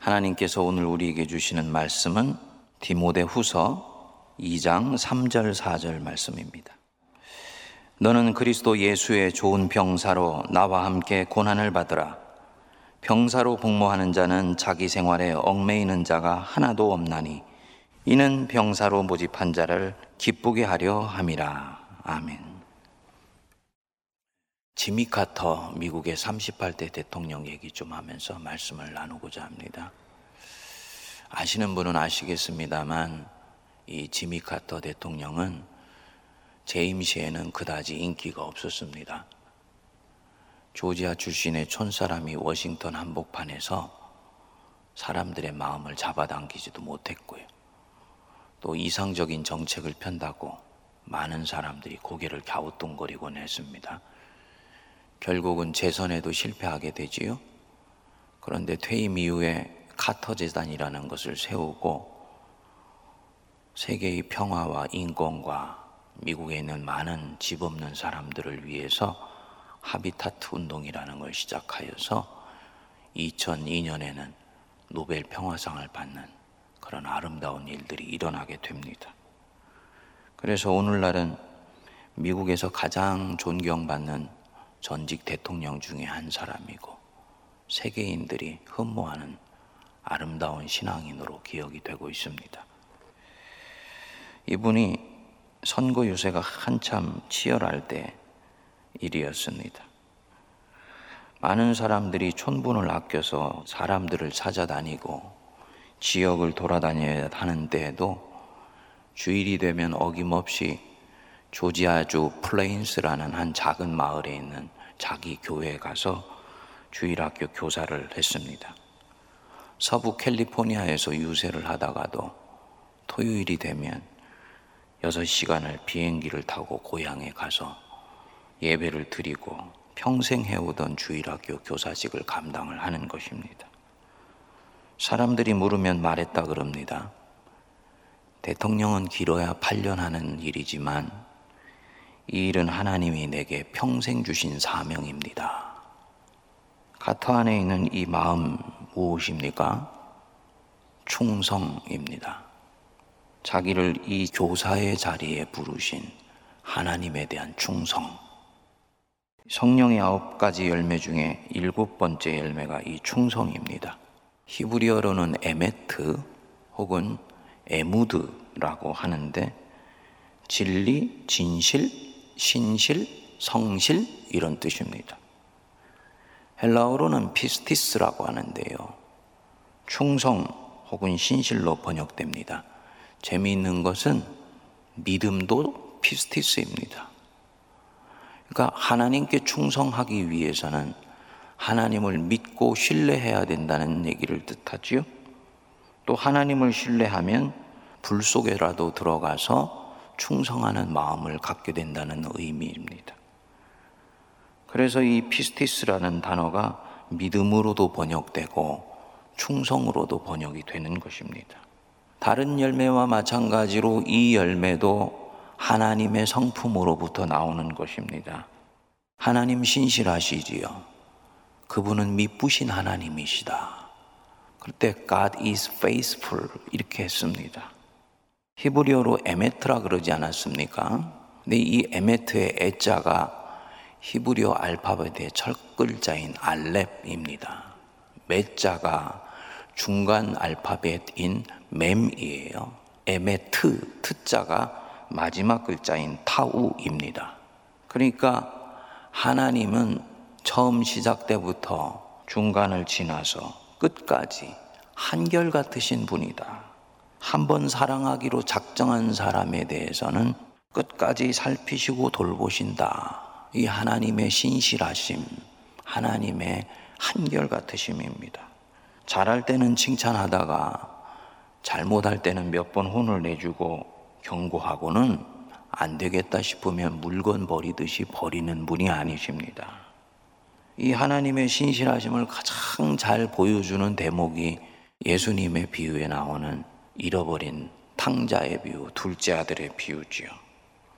하나님께서 오늘 우리에게 주시는 말씀은 디모데 후서 2장 3절 4절 말씀입니다. 너는 그리스도 예수의 좋은 병사로 나와 함께 고난을 받으라. 병사로 복무하는 자는 자기 생활에 얽매이는 자가 하나도 없나니 이는 병사로 모집한 자를 기쁘게 하려 함이라. 아멘. 지미 카터 미국의 38대 대통령 얘기 좀 하면서 말씀을 나누고자 합니다. 아시는 분은 아시겠습니다만 이 지미 카터 대통령은 재임 시에는 그다지 인기가 없었습니다. 조지아 출신의 촌사람이 워싱턴 한복판에서 사람들의 마음을 잡아당기지도 못했고요. 또 이상적인 정책을 편다고 많은 사람들이 고개를 갸우뚱거리곤 했습니다. 결국은 재선에도 실패하게 되지요. 그런데 퇴임 이후에 카터 재단이라는 것을 세우고 세계의 평화와 인권과 미국에 있는 많은 집 없는 사람들을 위해서 하비타트 운동이라는 걸 시작하여서 2002년에는 노벨 평화상을 받는 그런 아름다운 일들이 일어나게 됩니다. 그래서 오늘날은 미국에서 가장 존경받는 전직 대통령 중에 한 사람이고 세계인들이 흠모하는 아름다운 신앙인으로 기억이 되고 있습니다. 이분이 선거 유세가 한참 치열할 때 일이었습니다. 많은 사람들이 촌분을 아껴서 사람들을 찾아다니고 지역을 돌아다녀야 하는데도 주일이 되면 어김없이 조지아주 플레인스라는 한 작은 마을에 있는 자기 교회에 가서 주일학교 교사를 했습니다. 서부 캘리포니아에서 유세를 하다가도 토요일이 되면 6시간을 비행기를 타고 고향에 가서 예배를 드리고 평생 해오던 주일학교 교사직을 감당을 하는 것입니다. 사람들이 물으면 말했다 그럽니다. 대통령은 길어야 8년 하는 일이지만 이 일은 하나님이 내게 평생 주신 사명입니다. 카터 안에 있는 이 마음 무엇입니까? 충성입니다. 자기를 이 교사의 자리에 부르신 하나님에 대한 충성. 성령의 아홉 가지 열매 중에 일곱 번째 열매가 이 충성입니다. 히브리어로는 אמת 혹은 אמונה라고 하는데 진리, 진실, 신실, 성실 이런 뜻입니다. 헬라어로는 πίστις라고 하는데요. 충성 혹은 신실로 번역됩니다. 재미있는 것은 믿음도 πίστις입니다. 그러니까 하나님께 충성하기 위해서는 하나님을 믿고 신뢰해야 된다는 얘기를 뜻하지요. 또 하나님을 신뢰하면 불 속에라도 들어가서 충성하는 마음을 갖게 된다는 의미입니다. 그래서 이 피스티스라는 단어가 믿음으로도 번역되고 충성으로도 번역이 되는 것입니다. 다른 열매와 마찬가지로 이 열매도 하나님의 성품으로부터 나오는 것입니다. 하나님 신실하시지요. 그분은 미쁘신 하나님이시다. 그때 God is faithful 이렇게 했습니다. 히브리어로 에메트라 그러지 않았습니까? 근데 이 에메트의 에자가 히브리어 알파벳의 첫 글자인 알렙입니다. 메자가 중간 알파벳인 mem이에요. 에메트, 트자가 마지막 글자인 타우입니다. 그러니까 하나님은 처음 시작 때부터 중간을 지나서 끝까지 한결 같으신 분이다. 한 번 사랑하기로 작정한 사람에 대해서는 끝까지 살피시고 돌보신다. 이 하나님의 신실하심, 하나님의 한결 같으심입니다. 잘할 때는 칭찬하다가 잘못할 때는 몇 번 혼을 내주고 경고하고는 안 되겠다 싶으면 물건 버리듯이 버리는 분이 아니십니다. 이 하나님의 신실하심을 가장 잘 보여주는 대목이 예수님의 비유에 나오는 잃어버린 탕자의 비유, 둘째 아들의 비유지요.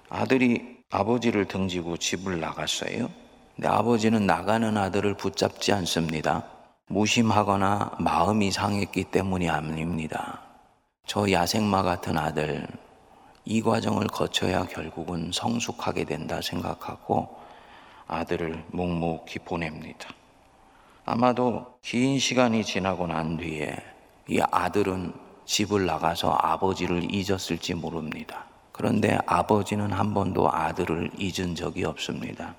아들이 아버지를 등지고 집을 나갔어요. 근데 아버지는 나가는 아들을 붙잡지 않습니다. 무심하거나 마음이 상했기 때문이 아닙니다. 저 야생마 같은 아들, 이 과정을 거쳐야 결국은 성숙하게 된다 생각하고 아들을 묵묵히 보냅니다. 아마도 긴 시간이 지나고 난 뒤에 이 아들은 집을 나가서 아버지를 잊었을지 모릅니다. 그런데 아버지는 한 번도 아들을 잊은 적이 없습니다.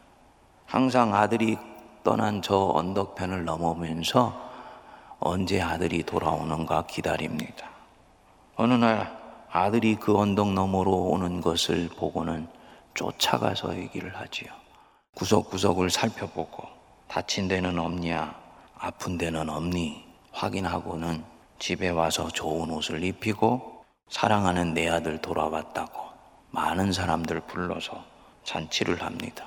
항상 아들이 떠난 저 언덕편을 넘으면서 언제 아들이 돌아오는가 기다립니다. 어느 날 아들이 그 언덕 너머로 오는 것을 보고는 쫓아가서 얘기를 하지요. 구석구석을 살펴보고 다친 데는 없냐, 아픈 데는 없니 확인하고는 집에 와서 좋은 옷을 입히고 사랑하는 내 아들 돌아왔다고 많은 사람들 불러서 잔치를 합니다.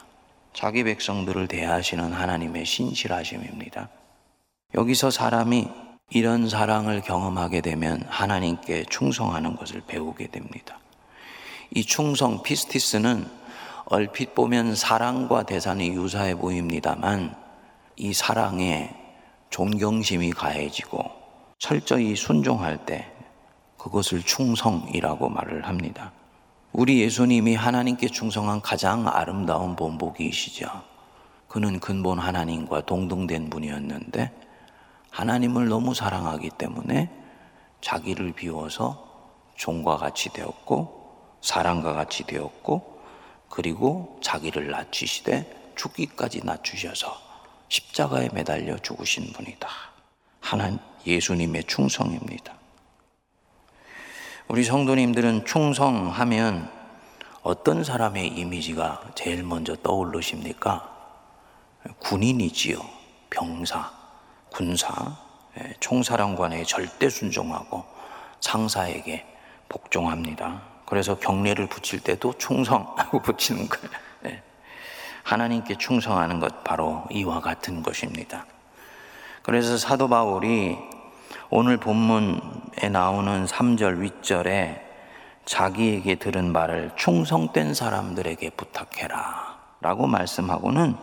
자기 백성들을 대하시는 하나님의 신실하심입니다. 여기서 사람이 이런 사랑을 경험하게 되면 하나님께 충성하는 것을 배우게 됩니다. 이 충성 피스티스는 얼핏 보면 사랑과 대산이 유사해 보입니다만 이 사랑에 존경심이 가해지고 철저히 순종할 때 그것을 충성이라고 말을 합니다. 우리 예수님이 하나님께 충성한 가장 아름다운 본보기이시죠. 그는 근본 하나님과 동등된 분이었는데 하나님을 너무 사랑하기 때문에 자기를 비워서 종과 같이 되었고 사랑과 같이 되었고 그리고 자기를 낮추시되 죽기까지 낮추셔서 십자가에 매달려 죽으신 분이다. 하나님 예수님의 충성입니다. 우리 성도님들은 충성하면 어떤 사람의 이미지가 제일 먼저 떠오르십니까? 군인이지요. 병사, 군사, 예, 총사령관에 절대 순종하고 상사에게 복종합니다. 그래서 경례를 붙일 때도 충성하고 붙이는 거예요. 예. 하나님께 충성하는 것 바로 이와 같은 것입니다. 그래서 사도 바울이 오늘 본문에 나오는 3절 윗절에 자기에게 들은 말을 충성된 사람들에게 부탁해라 라고 말씀하고는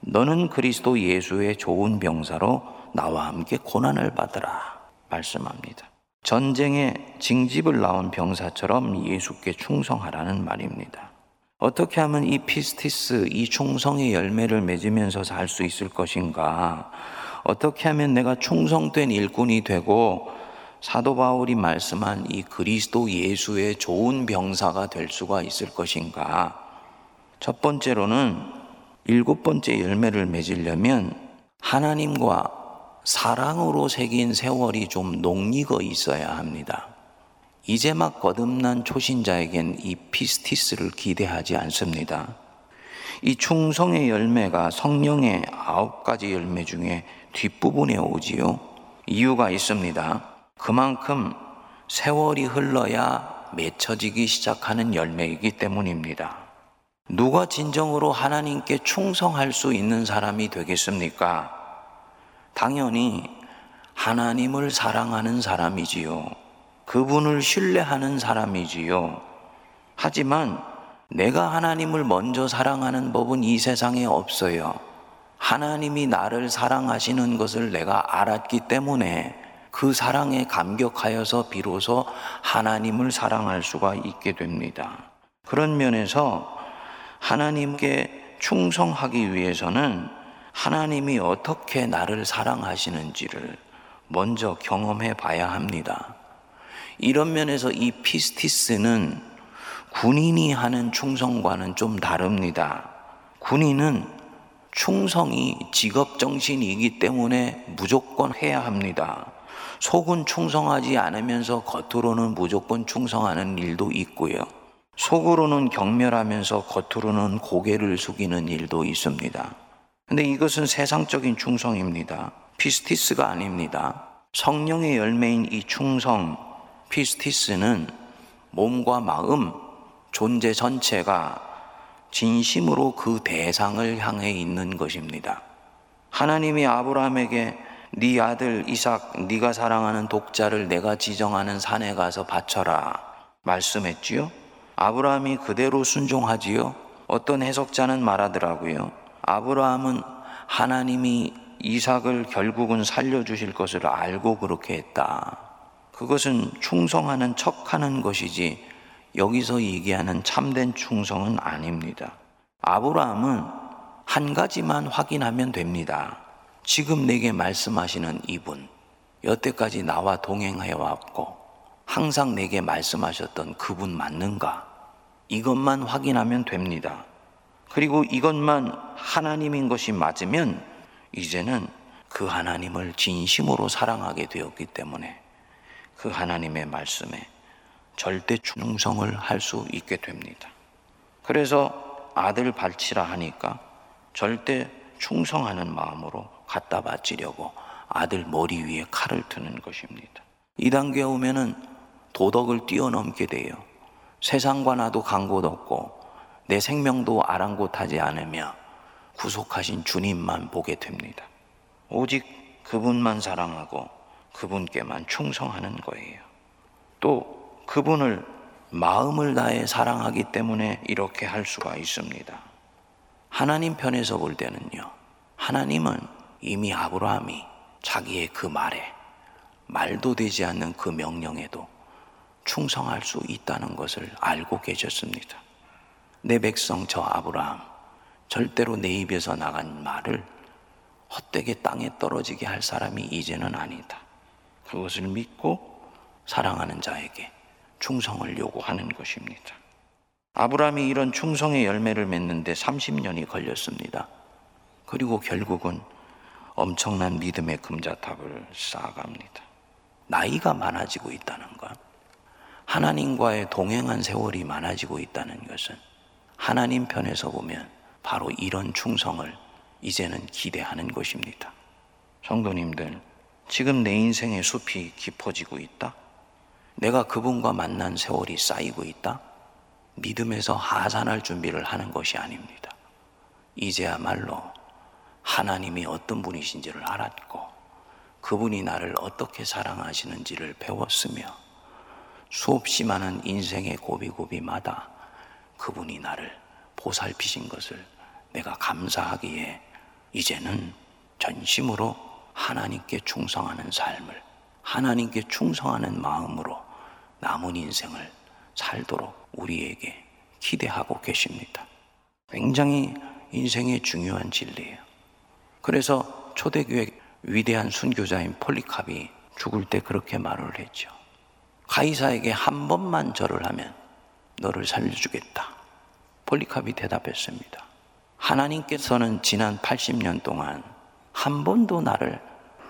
너는 그리스도 예수의 좋은 병사로 나와 함께 고난을 받으라 말씀합니다. 전쟁에 징집을 나온 병사처럼 예수께 충성하라는 말입니다. 어떻게 하면 이 피스티스, 이 충성의 열매를 맺으면서 살 수 있을 것인가? 어떻게 하면 내가 충성된 일꾼이 되고 사도 바울이 말씀한 이 그리스도 예수의 좋은 병사가 될 수가 있을 것인가? 첫 번째로는 일곱 번째 열매를 맺으려면 하나님과 사랑으로 새긴 세월이 좀 녹익어 있어야 합니다. 이제 막 거듭난 초신자에겐 이 피스티스를 기대하지 않습니다. 이 충성의 열매가 성령의 아홉 가지 열매 중에 뒷부분에 오지요. 이유가 있습니다. 그만큼 세월이 흘러야 맺혀지기 시작하는 열매이기 때문입니다. 누가 진정으로 하나님께 충성할 수 있는 사람이 되겠습니까? 당연히 하나님을 사랑하는 사람이지요. 그분을 신뢰하는 사람이지요. 하지만 내가 하나님을 먼저 사랑하는 법은 이 세상에 없어요. 하나님이 나를 사랑하시는 것을 내가 알았기 때문에 그 사랑에 감격하여서 비로소 하나님을 사랑할 수가 있게 됩니다. 그런 면에서 하나님께 충성하기 위해서는 하나님이 어떻게 나를 사랑하시는지를 먼저 경험해 봐야 합니다. 이런 면에서 이 피스티스는 군인이 하는 충성과는 좀 다릅니다. 군인은 충성이 직업 정신이기 때문에 무조건 해야 합니다. 속은 충성하지 않으면서 겉으로는 무조건 충성하는 일도 있고요. 속으로는 경멸하면서 겉으로는 고개를 숙이는 일도 있습니다. 근데 이것은 세상적인 충성입니다. 피스티스가 아닙니다. 성령의 열매인 이 충성, 피스티스는 몸과 마음, 존재 전체가 진심으로 그 대상을 향해 있는 것입니다. 하나님이 아브라함에게 네 아들 이삭 네가 사랑하는 독자를 내가 지정하는 산에 가서 바쳐라 말씀했지요. 아브라함이 그대로 순종하지요. 어떤 해석자는 말하더라고요. 아브라함은 하나님이 이삭을 결국은 살려주실 것을 알고 그렇게 했다. 그것은 충성하는 척 하는 것이지 여기서 얘기하는 참된 충성은 아닙니다. 아브라함은 한 가지만 확인하면 됩니다. 지금 내게 말씀하시는 이분, 여태까지 나와 동행해 왔고, 항상 내게 말씀하셨던 그분 맞는가? 이것만 확인하면 됩니다. 그리고 이것만 하나님인 것이 맞으면 이제는 그 하나님을 진심으로 사랑하게 되었기 때문에 그 하나님의 말씀에 절대 충성을 할 수 있게 됩니다. 그래서 아들 발치라 하니까 절대 충성하는 마음으로 갖다 바치려고 아들 머리 위에 칼을 드는 것입니다. 이 단계에 오면은 도덕을 뛰어넘게 돼요. 세상과 나도 간곳 없고 내 생명도 아랑곳하지 않으며 구속하신 주님만 보게 됩니다. 오직 그분만 사랑하고 그분께만 충성하는 거예요. 또 그분을 마음을 다해 사랑하기 때문에 이렇게 할 수가 있습니다. 하나님 편에서 볼 때는요. 하나님은 이미 아브라함이 자기의 그 말에 말도 되지 않는 그 명령에도 충성할 수 있다는 것을 알고 계셨습니다. 내 백성 저 아브라함 절대로 내 입에서 나간 말을 헛되게 땅에 떨어지게 할 사람이 이제는 아니다. 그것을 믿고 사랑하는 자에게 충성을 요구하는 것입니다. 아브라함이 이런 충성의 열매를 맺는데 30년이 걸렸습니다. 그리고 결국은 엄청난 믿음의 금자탑을 쌓아갑니다. 나이가 많아지고 있다는 것, 하나님과의 동행한 세월이 많아지고 있다는 것은 하나님 편에서 보면 바로 이런 충성을 이제는 기대하는 것입니다. 성도님들, 지금 내 인생의 숲이 깊어지고 있다? 내가 그분과 만난 세월이 쌓이고 있다? 믿음에서 하산할 준비를 하는 것이 아닙니다. 이제야말로 하나님이 어떤 분이신지를 알았고 그분이 나를 어떻게 사랑하시는지를 배웠으며 수없이 많은 인생의 고비고비마다 그분이 나를 보살피신 것을 내가 감사하기에 이제는 전심으로 하나님께 충성하는 삶을 하나님께 충성하는 마음으로 남은 인생을 살도록 우리에게 기대하고 계십니다. 굉장히 인생의 중요한 진리예요. 그래서 초대교회 위대한 순교자인 폴리캅이 죽을 때 그렇게 말을 했죠. 가이사에게 한 번만 절을 하면 너를 살려주겠다. 폴리캅이 대답했습니다. 하나님께서는 지난 80년 동안 한 번도 나를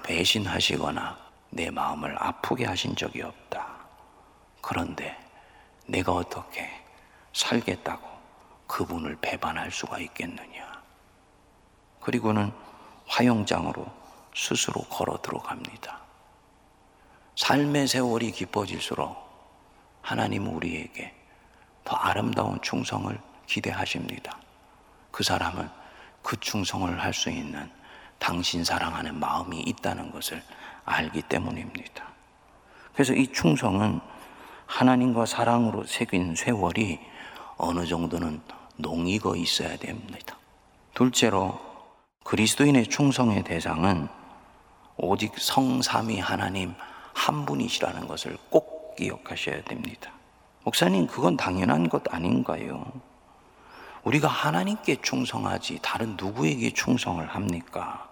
배신하시거나 내 마음을 아프게 하신 적이 없다. 그런데 내가 어떻게 살겠다고 그분을 배반할 수가 있겠느냐. 그리고는 화영장으로 스스로 걸어 들어갑니다. 삶의 세월이 깊어질수록 하나님 우리에게 더 아름다운 충성을 기대하십니다. 그 사람은 그 충성을 할 수 있는 당신 사랑하는 마음이 있다는 것을 알기 때문입니다. 그래서 이 충성은 하나님과 사랑으로 새긴 세월이 어느 정도는 농익어 있어야 됩니다. 둘째로 그리스도인의 충성의 대상은 오직 성삼위 하나님 한 분이시라는 것을 꼭 기억하셔야 됩니다. 목사님, 그건 당연한 것 아닌가요? 우리가 하나님께 충성하지 다른 누구에게 충성을 합니까?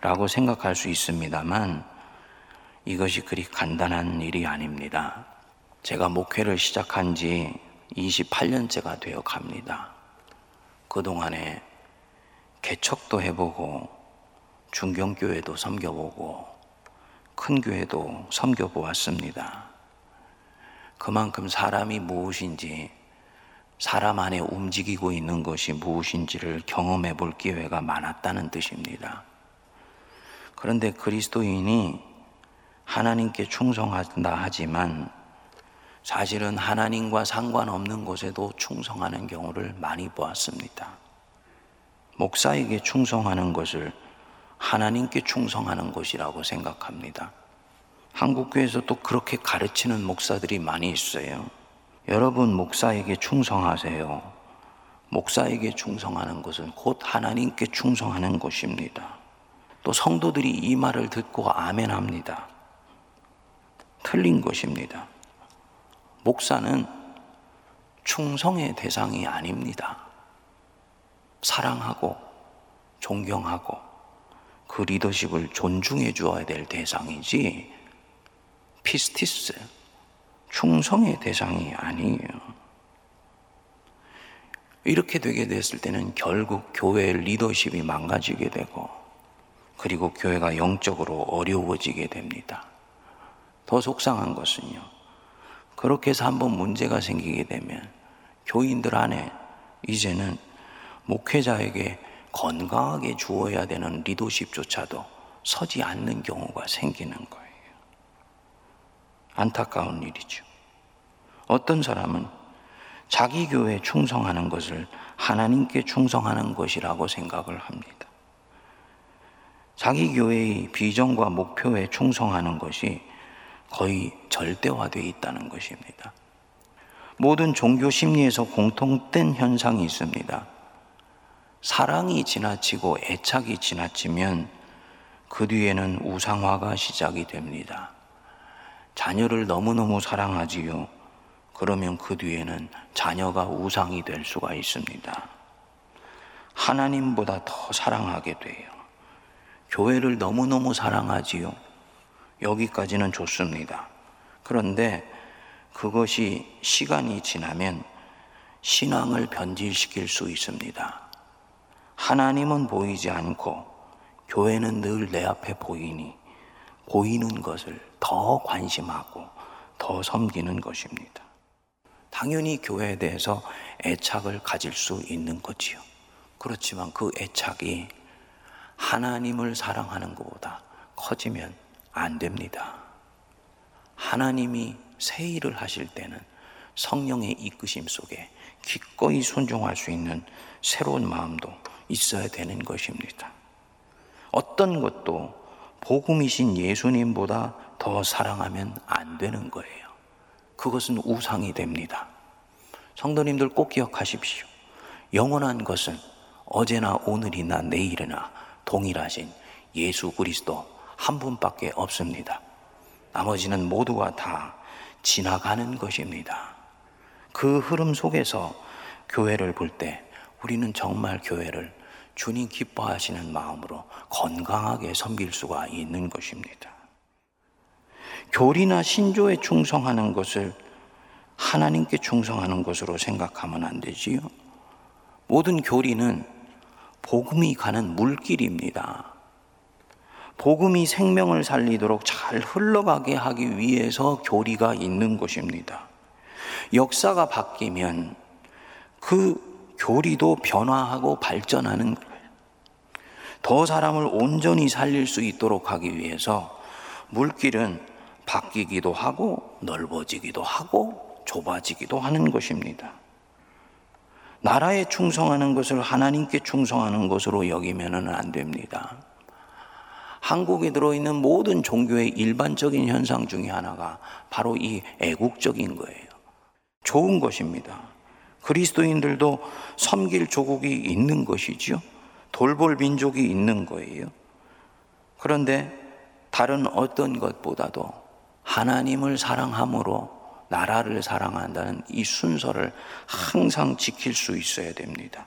라고 생각할 수 있습니다만 이것이 그리 간단한 일이 아닙니다. 제가 목회를 시작한 지 28년째가 되어 갑니다. 그동안에 개척도 해보고 중경교회도 섬겨보고 큰 교회도 섬겨보았습니다. 그만큼 사람이 무엇인지 사람 안에 움직이고 있는 것이 무엇인지를 경험해 볼 기회가 많았다는 뜻입니다. 그런데 그리스도인이 하나님께 충성한다 하지만 사실은 하나님과 상관없는 곳에도 충성하는 경우를 많이 보았습니다. 목사에게 충성하는 것을 하나님께 충성하는 것이라고 생각합니다. 한국교회에서 또 그렇게 가르치는 목사들이 많이 있어요. 여러분, 목사에게 충성하세요. 목사에게 충성하는 것은 곧 하나님께 충성하는 것입니다. 또 성도들이 이 말을 듣고 아멘합니다. 틀린 것입니다. 목사는 충성의 대상이 아닙니다. 사랑하고 존경하고 그 리더십을 존중해 주어야 될 대상이지 피스티스 충성의 대상이 아니에요. 이렇게 되게 됐을 때는 결국 교회의 리더십이 망가지게 되고 그리고 교회가 영적으로 어려워지게 됩니다. 더 속상한 것은요. 그렇게 해서 한번 문제가 생기게 되면 교인들 안에 이제는 목회자에게 건강하게 주어야 되는 리더십조차도 서지 않는 경우가 생기는 거예요. 안타까운 일이죠. 어떤 사람은 자기 교회에 충성하는 것을 하나님께 충성하는 것이라고 생각을 합니다. 자기 교회의 비전과 목표에 충성하는 것이 거의 절대화되어 있다는 것입니다. 모든 종교 심리에서 공통된 현상이 있습니다. 사랑이 지나치고 애착이 지나치면 그 뒤에는 우상화가 시작이 됩니다. 자녀를 너무너무 사랑하지요. 그러면 그 뒤에는 자녀가 우상이 될 수가 있습니다. 하나님보다 더 사랑하게 돼요. 교회를 너무너무 사랑하지요. 여기까지는 좋습니다. 그런데 그것이 시간이 지나면 신앙을 변질시킬 수 있습니다. 하나님은 보이지 않고 교회는 늘 내 앞에 보이니 보이는 것을 더 관심하고 더 섬기는 것입니다. 당연히 교회에 대해서 애착을 가질 수 있는 거지요. 그렇지만 그 애착이 하나님을 사랑하는 것보다 커지면 안 됩니다. 하나님이 새 일을 하실 때는 성령의 이끄심 속에 기꺼이 순종할 수 있는 새로운 마음도 있어야 되는 것입니다. 어떤 것도 복음이신 예수님보다 더 사랑하면 안 되는 거예요. 그것은 우상이 됩니다. 성도님들 꼭 기억하십시오. 영원한 것은 어제나 오늘이나 내일이나 동일하신 예수 그리스도 한 분밖에 없습니다. 나머지는 모두가 다 지나가는 것입니다. 그 흐름 속에서 교회를 볼 때 우리는 정말 교회를 주님 기뻐하시는 마음으로 건강하게 섬길 수가 있는 것입니다. 교리나 신조에 충성하는 것을 하나님께 충성하는 것으로 생각하면 안 되지요. 모든 교리는 복음이 가는 물길입니다. 복음이 생명을 살리도록 잘 흘러가게 하기 위해서 교리가 있는 것입니다. 역사가 바뀌면 그 교리도 변화하고 발전하는 거예요. 더 사람을 온전히 살릴 수 있도록 하기 위해서 물길은 바뀌기도 하고 넓어지기도 하고 좁아지기도 하는 것입니다. 나라에 충성하는 것을 하나님께 충성하는 것으로 여기면 안 됩니다. 한국에 들어있는 모든 종교의 일반적인 현상 중에 하나가 바로 이 애국적인 거예요. 좋은 것입니다. 그리스도인들도 섬길 조국이 있는 것이지요. 돌볼 민족이 있는 거예요. 그런데 다른 어떤 것보다도 하나님을 사랑함으로 나라를 사랑한다는 이 순서를 항상 지킬 수 있어야 됩니다.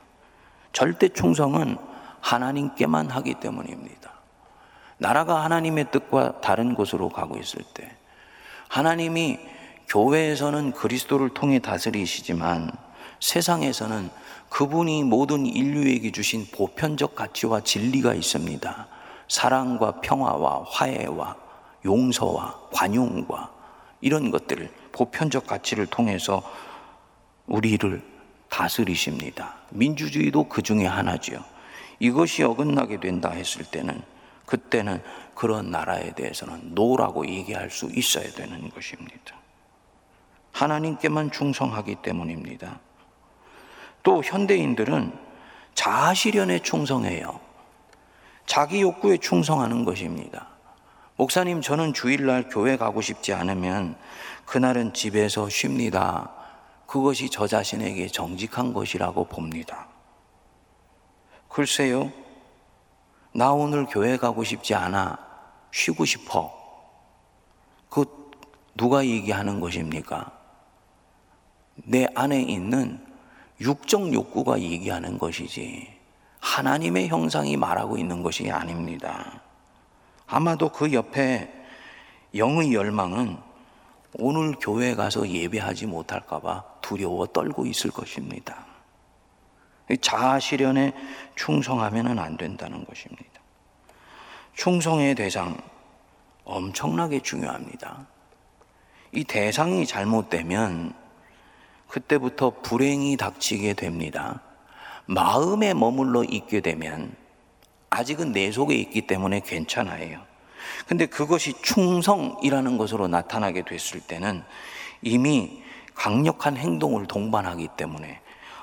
절대 충성은 하나님께만 하기 때문입니다. 나라가 하나님의 뜻과 다른 곳으로 가고 있을 때 하나님이 교회에서는 그리스도를 통해 다스리시지만 세상에서는 그분이 모든 인류에게 주신 보편적 가치와 진리가 있습니다. 사랑과 평화와 화해와 용서와 관용과 이런 것들을 보편적 가치를 통해서 우리를 다스리십니다. 민주주의도 그 중에 하나지요. 이것이 어긋나게 된다 했을 때는 그때는 그런 나라에 대해서는 노라고 얘기할 수 있어야 되는 것입니다. 하나님께만 충성하기 때문입니다. 또 현대인들은 자아실현에 충성해요. 자기 욕구에 충성하는 것입니다. 목사님, 저는 주일날 교회 가고 싶지 않으면 그날은 집에서 쉽니다. 그것이 저 자신에게 정직한 것이라고 봅니다. 글쎄요, 나 오늘 교회 가고 싶지 않아. 쉬고 싶어. 그 누가 얘기하는 것입니까? 내 안에 있는 육적 욕구가 얘기하는 것이지 하나님의 형상이 말하고 있는 것이 아닙니다. 아마도 그 옆에 영의 열망은 오늘 교회 가서 예배하지 못할까봐 두려워 떨고 있을 것입니다. 자아 실현에 충성하면 안 된다는 것입니다. 충성의 대상 엄청나게 중요합니다. 이 대상이 잘못되면 그때부터 불행이 닥치게 됩니다. 마음에 머물러 있게 되면 아직은 내 속에 있기 때문에 괜찮아요. 근데 그것이 충성이라는 것으로 나타나게 됐을 때는 이미 강력한 행동을 동반하기 때문에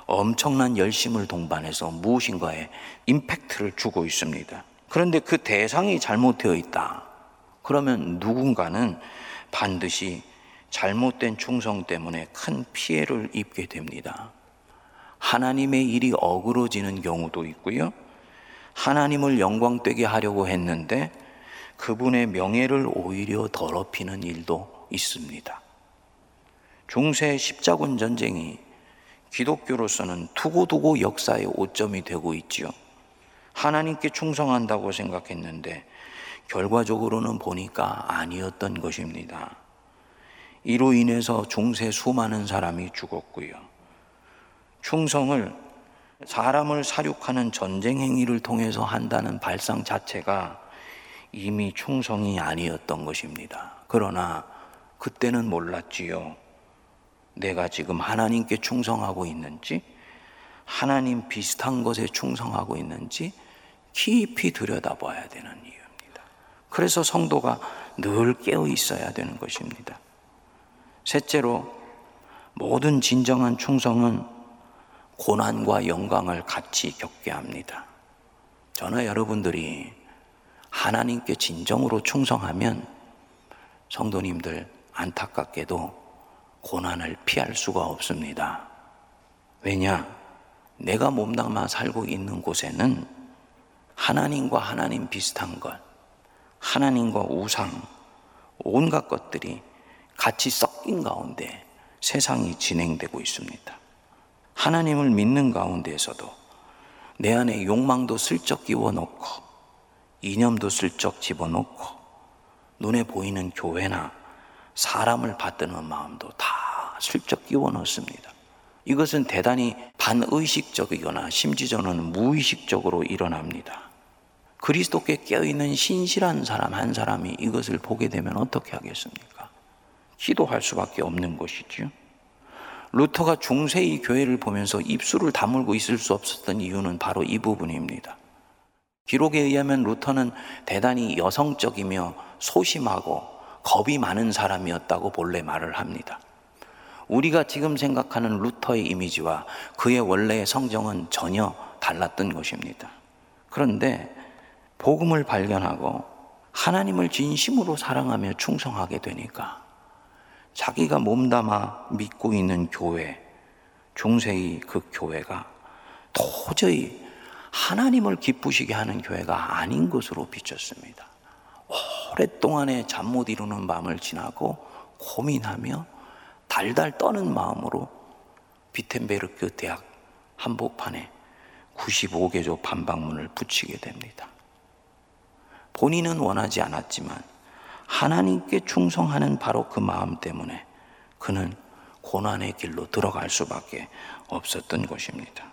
엄청난 열심을 동반해서 무엇인가에 임팩트를 주고 있습니다. 그런데 그 대상이 잘못되어 있다. 그러면 누군가는 반드시 잘못된 충성 때문에 큰 피해를 입게 됩니다. 하나님의 일이 어그러지는 경우도 있고요. 하나님을 영광되게 하려고 했는데 그분의 명예를 오히려 더럽히는 일도 있습니다. 중세 십자군 전쟁이 기독교로서는 두고두고 역사의 오점이 되고 있지요. 하나님께 충성한다고 생각했는데 결과적으로는 보니까 아니었던 것입니다. 이로 인해서 중세 수많은 사람이 죽었고요. 충성을 사람을 사육하는 전쟁 행위를 통해서 한다는 발상 자체가 이미 충성이 아니었던 것입니다. 그러나 그때는 몰랐지요. 내가 지금 하나님께 충성하고 있는지, 하나님 비슷한 것에 충성하고 있는지 깊이 들여다봐야 되는 이유입니다. 그래서 성도가 늘 깨어 있어야 되는 것입니다. 셋째로, 모든 진정한 충성은 고난과 영광을 같이 겪게 합니다. 저는 여러분들이 하나님께 진정으로 충성하면 성도님들 안타깝게도 고난을 피할 수가 없습니다. 왜냐? 내가 몸담아 살고 있는 곳에는 하나님과 하나님 비슷한 것, 하나님과 우상, 온갖 것들이 같이 섞인 가운데 세상이 진행되고 있습니다. 하나님을 믿는 가운데에서도 내 안에 욕망도 슬쩍 끼워놓고 이념도 슬쩍 집어넣고 눈에 보이는 교회나 사람을 받드는 마음도 다 슬쩍 끼워 넣습니다. 이것은 대단히 반의식적이거나 심지어는 무의식적으로 일어납니다. 그리스도께 깨어있는 신실한 사람 한 사람이 이것을 보게 되면 어떻게 하겠습니까? 기도할 수밖에 없는 것이죠. 루터가 중세의 교회를 보면서 입술을 다물고 있을 수 없었던 이유는 바로 이 부분입니다. 기록에 의하면 루터는 대단히 여성적이며 소심하고 겁이 많은 사람이었다고 본래 말을 합니다. 우리가 지금 생각하는 루터의 이미지와 그의 원래의 성정은 전혀 달랐던 것입니다. 그런데 복음을 발견하고 하나님을 진심으로 사랑하며 충성하게 되니까 자기가 몸담아 믿고 있는 교회, 중세의 그 교회가 도저히 하나님을 기쁘시게 하는 교회가 아닌 것으로 비쳤습니다. 오랫동안의 잠 못 이루는 밤을 지나고 고민하며 달달 떠는 마음으로 비텐베르크 대학 한복판에 95개조 반박문을 붙이게 됩니다. 본인은 원하지 않았지만 하나님께 충성하는 바로 그 마음 때문에 그는 고난의 길로 들어갈 수밖에 없었던 것입니다.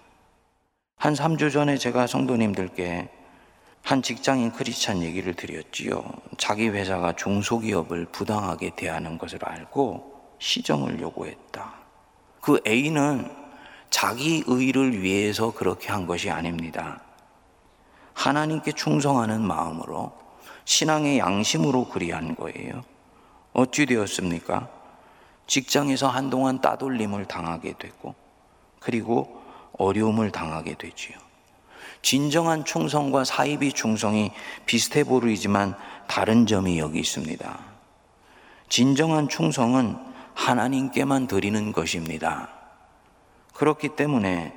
한 3주 전에 제가 성도님들께 한 직장인 크리스찬 얘기를 드렸지요. 자기 회사가 중소기업을 부당하게 대하는 것을 알고 시정을 요구했다. 그 A는 자기 의를 위해서 그렇게 한 것이 아닙니다. 하나님께 충성하는 마음으로 신앙의 양심으로 그리한 거예요. 어찌 되었습니까? 직장에서 한동안 따돌림을 당하게 되고 그리고 어려움을 당하게 되지요. 진정한 충성과 사이비 충성이 비슷해 보이지만 다른 점이 여기 있습니다. 진정한 충성은 하나님께만 드리는 것입니다. 그렇기 때문에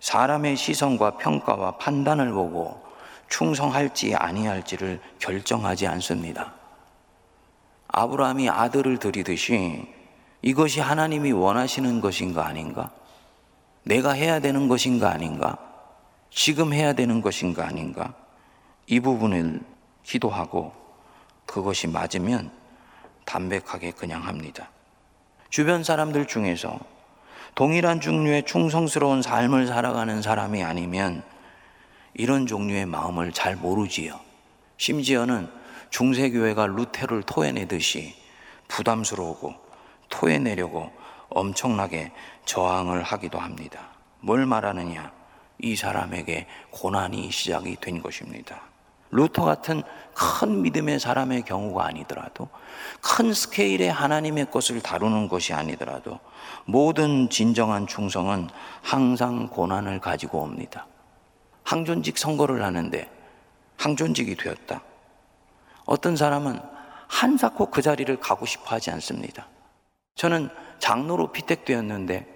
사람의 시선과 평가와 판단을 보고 충성할지 아니할지를 결정하지 않습니다. 아브라함이 아들을 드리듯이 이것이 하나님이 원하시는 것인가 아닌가? 내가 해야 되는 것인가 아닌가? 지금 해야 되는 것인가 아닌가? 이 부분을 기도하고 그것이 맞으면 담백하게 그냥 합니다. 주변 사람들 중에서 동일한 종류의 충성스러운 삶을 살아가는 사람이 아니면 이런 종류의 마음을 잘 모르지요. 심지어는 중세교회가 루테를 토해내듯이 부담스러우고 토해내려고 엄청나게 저항을 하기도 합니다. 뭘 말하느냐? 이 사람에게 고난이 시작이 된 것입니다. 루터 같은 큰 믿음의 사람의 경우가 아니더라도 큰 스케일의 하나님의 것을 다루는 것이 아니더라도 모든 진정한 충성은 항상 고난을 가지고 옵니다. 항존직 선거를 하는데 항존직이 되었다. 어떤 사람은 한사코 그 자리를 가고 싶어 하지 않습니다. 저는 장로로 피택되었는데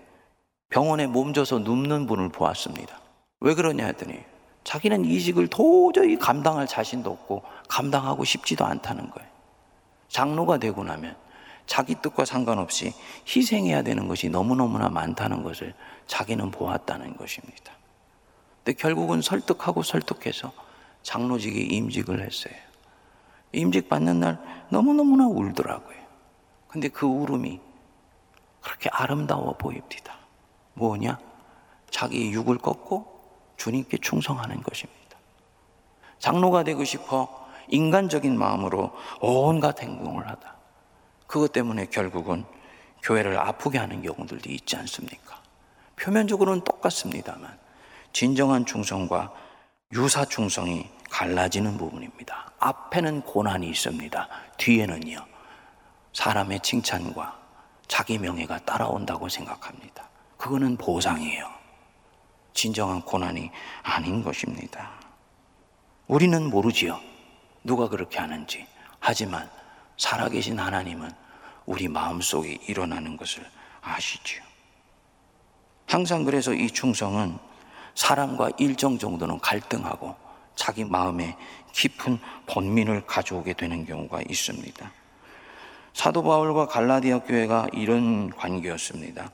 병원에 몸져서 눕는 분을 보았습니다. 왜 그러냐 했더니 자기는 이직을 도저히 감당할 자신도 없고 감당하고 싶지도 않다는 거예요. 장로가 되고 나면 자기 뜻과 상관없이 희생해야 되는 것이 너무너무나 많다는 것을 자기는 보았다는 것입니다. 근데 결국은 설득하고 설득해서 장로직에 임직을 했어요. 임직 받는 날 너무너무나 울더라고요. 근데 그 울음이 그렇게 아름다워 보입니다. 뭐냐? 자기 육을 꺾고 주님께 충성하는 것입니다. 장로가 되고 싶어 인간적인 마음으로 온갖 행동을 하다. 그것 때문에 결국은 교회를 아프게 하는 경우들도 있지 않습니까? 표면적으로는 똑같습니다만 진정한 충성과 유사 충성이 갈라지는 부분입니다. 앞에는 고난이 있습니다. 뒤에는요, 사람의 칭찬과 자기 명예가 따라온다고 생각합니다. 그거는 보상이에요. 진정한 고난이 아닌 것입니다. 우리는 모르지요. 누가 그렇게 하는지. 하지만 살아계신 하나님은 우리 마음속에 일어나는 것을 아시지요. 항상 그래서 이 충성은 사람과 일정 정도는 갈등하고 자기 마음에 깊은 번민을 가져오게 되는 경우가 있습니다. 사도 바울과 갈라디아 교회가 이런 관계였습니다.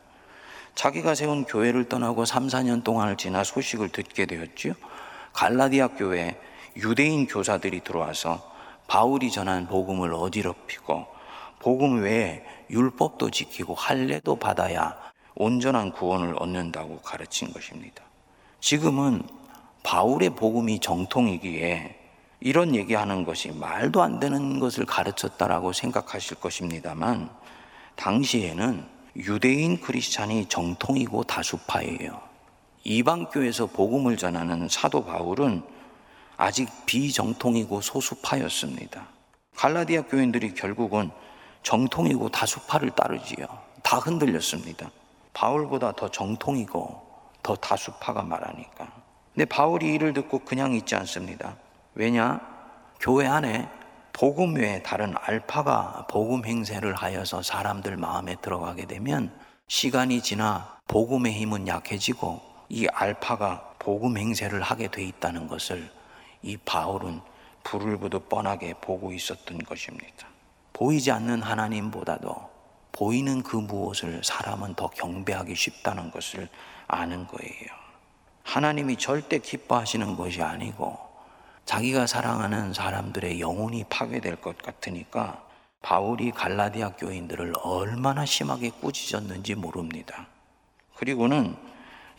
자기가 세운 교회를 떠나고 3, 4년 동안을 지나 소식을 듣게 되었지요. 갈라디아 교회에 유대인 교사들이 들어와서 바울이 전한 복음을 어지럽히고 복음 외에 율법도 지키고 할례도 받아야 온전한 구원을 얻는다고 가르친 것입니다. 지금은 바울의 복음이 정통이기에 이런 얘기하는 것이 말도 안 되는 것을 가르쳤다라고 생각하실 것입니다만 당시에는 유대인 크리스찬이 정통이고 다수파예요. 이방교에서 복음을 전하는 사도 바울은 아직 비정통이고 소수파였습니다. 갈라디아 교인들이 결국은 정통이고 다수파를 따르지요. 다 흔들렸습니다. 바울보다 더 정통이고 더 다수파가 말하니까. 근데 바울이 이를 듣고 그냥 있지 않습니다. 왜냐? 교회 안에 복음 외에 다른 알파가 복음 행세를 하여서 사람들 마음에 들어가게 되면 시간이 지나 복음의 힘은 약해지고 이 알파가 복음 행세를 하게 돼 있다는 것을 이 바울은 불을 보듯 뻔하게 보고 있었던 것입니다. 보이지 않는 하나님보다도 보이는 그 무엇을 사람은 더 경배하기 쉽다는 것을 아는 거예요. 하나님이 절대 기뻐하시는 것이 아니고 자기가 사랑하는 사람들의 영혼이 파괴될 것 같으니까 바울이 갈라디아 교인들을 얼마나 심하게 꾸짖었는지 모릅니다. 그리고는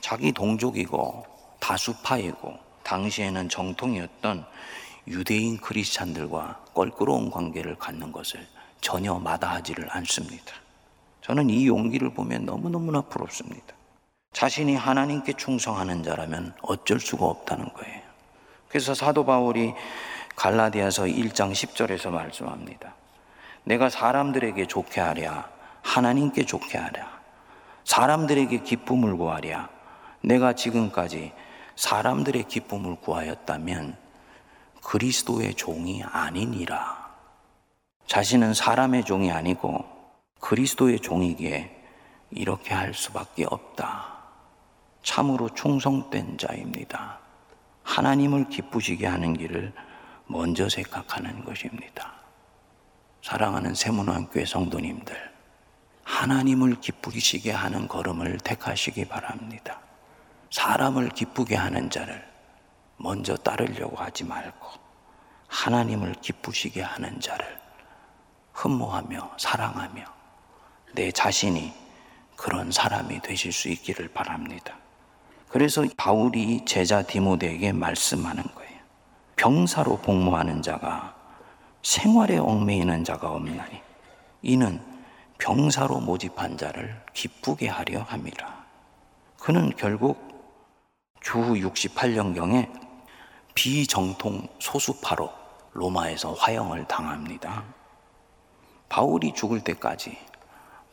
자기 동족이고 다수파이고 당시에는 정통이었던 유대인 크리스찬들과 껄끄러운 관계를 갖는 것을 전혀 마다하지를 않습니다. 저는 이 용기를 보면 너무너무나 부럽습니다. 자신이 하나님께 충성하는 자라면 어쩔 수가 없다는 거예요. 그래서 사도 바울이 갈라디아서 1장 10절에서 말씀합니다. 내가 사람들에게 좋게 하랴, 하나님께 좋게 하랴, 사람들에게 기쁨을 구하랴, 내가 지금까지 사람들의 기쁨을 구하였다면 그리스도의 종이 아니니라. 자신은 사람의 종이 아니고 그리스도의 종이기에 이렇게 할 수밖에 없다. 참으로 충성된 자입니다. 하나님을 기쁘시게 하는 길을 먼저 생각하는 것입니다. 사랑하는 세문안교회 성도님들, 하나님을 기쁘시게 하는 걸음을 택하시기 바랍니다. 사람을 기쁘게 하는 자를 먼저 따르려고 하지 말고 하나님을 기쁘시게 하는 자를 흠모하며 사랑하며 내 자신이 그런 사람이 되실 수 있기를 바랍니다. 그래서 바울이 제자 디모데에게 말씀하는 거예요. 병사로 복무하는 자가 생활에 얽매이는 자가 없나니 이는 병사로 모집한 자를 기쁘게 하려 함이라. 그는 결국 주 68년경에 비정통 소수파로 로마에서 화형을 당합니다. 바울이 죽을 때까지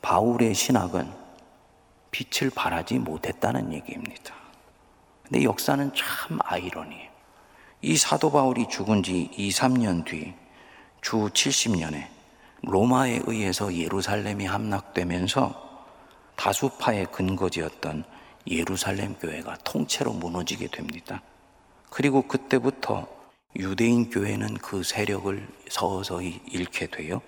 바울의 신학은 빛을 발하지 못했다는 얘기입니다. 근데 역사는 참 아이러니해요. 이 사도 바울이 죽은 지 2, 3년 뒤 주 70년에 로마에 의해서 예루살렘이 함락되면서 다수파의 근거지였던 예루살렘 교회가 통째로 무너지게 됩니다. 그리고 그때부터 유대인 교회는 그 세력을 서서히 잃게 돼요.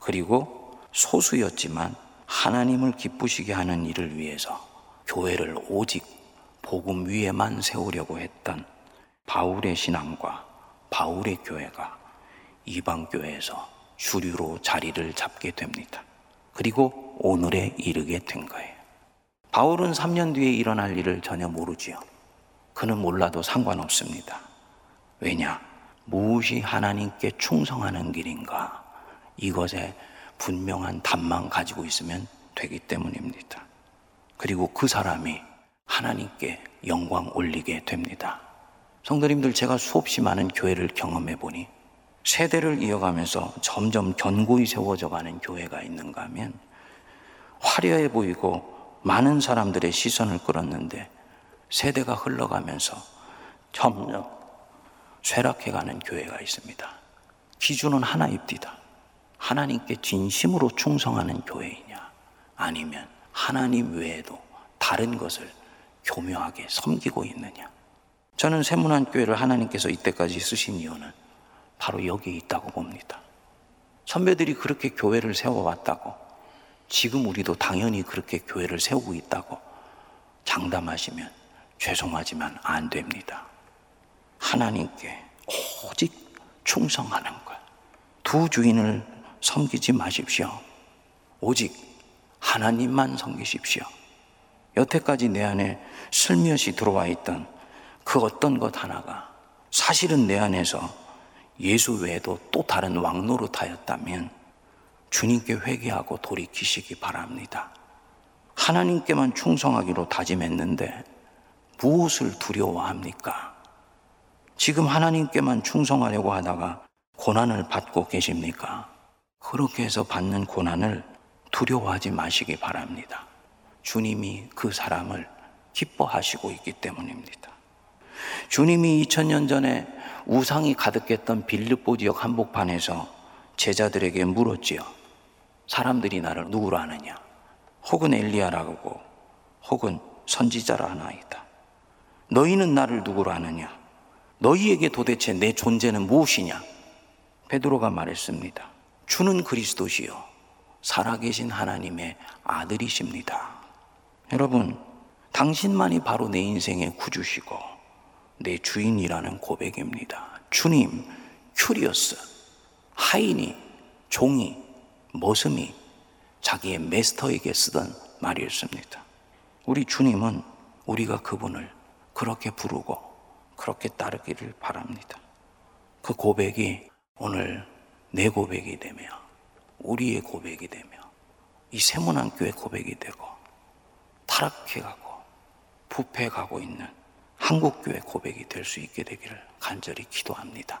그리고 소수였지만 하나님을 기쁘시게 하는 일을 위해서 교회를 오직 복음 위에만 세우려고 했던 바울의 신앙과 바울의 교회가 이방 교회에서 주류로 자리를 잡게 됩니다. 그리고 오늘에 이르게 된 거예요. 바울은 3년 뒤에 일어날 일을 전혀 모르지요. 그는 몰라도 상관없습니다. 왜냐? 무엇이 하나님께 충성하는 길인가? 이것에 분명한 답만 가지고 있으면 되기 때문입니다. 그리고 그 사람이 하나님께 영광 올리게 됩니다. 성도님들 제가 수없이 많은 교회를 경험해 보니 세대를 이어가면서 점점 견고히 세워져 가는 교회가 있는가 하면 화려해 보이고 많은 사람들의 시선을 끌었는데 세대가 흘러가면서 점점 쇠락해 가는 교회가 있습니다. 기준은 하나입니다. 하나님께 진심으로 충성하는 교회이냐 아니면 하나님 외에도 다른 것을 교묘하게 섬기고 있느냐 저는 세문안 교회를 하나님께서 이때까지 쓰신 이유는 바로 여기에 있다고 봅니다. 선배들이 그렇게 교회를 세워왔다고 지금 우리도 당연히 그렇게 교회를 세우고 있다고 장담하시면 죄송하지만 안 됩니다. 하나님께 오직 충성하는 것. 두 주인을 섬기지 마십시오. 오직 하나님만 섬기십시오. 여태까지 내 안에 슬며시 들어와 있던 그 어떤 것 하나가 사실은 내 안에서 예수 외에도 또 다른 왕노릇하였다면 주님께 회개하고 돌이키시기 바랍니다. 하나님께만 충성하기로 다짐했는데 무엇을 두려워합니까? 지금 하나님께만 충성하려고 하다가 고난을 받고 계십니까? 그렇게 해서 받는 고난을 두려워하지 마시기 바랍니다. 주님이 그 사람을 기뻐하시고 있기 때문입니다. 주님이 2000년 전에 우상이 가득했던 빌립보 지역 한복판에서 제자들에게 물었지요. 사람들이 나를 누구로 아느냐? 혹은 엘리야라고 혹은 선지자라 하나이다. 너희는 나를 누구로 아느냐? 너희에게 도대체 내 존재는 무엇이냐? 베드로가 말했습니다. 주는 그리스도시요 살아계신 하나님의 아들이십니다. 여러분, 당신만이 바로 내 인생의 구주시고 내 주인이라는 고백입니다. 주님, κύριος, 하인이, 종이, 머슴이 자기의 master에게 쓰던 말이었습니다. 우리 주님은 우리가 그분을 그렇게 부르고 그렇게 따르기를 바랍니다. 그 고백이 오늘 내 고백이 되며 우리의 고백이 되며 이 세문안 교회 고백이 되고 타락해가고 부패가고 있는 한국교회 고백이 될 수 있게 되기를 간절히 기도합니다.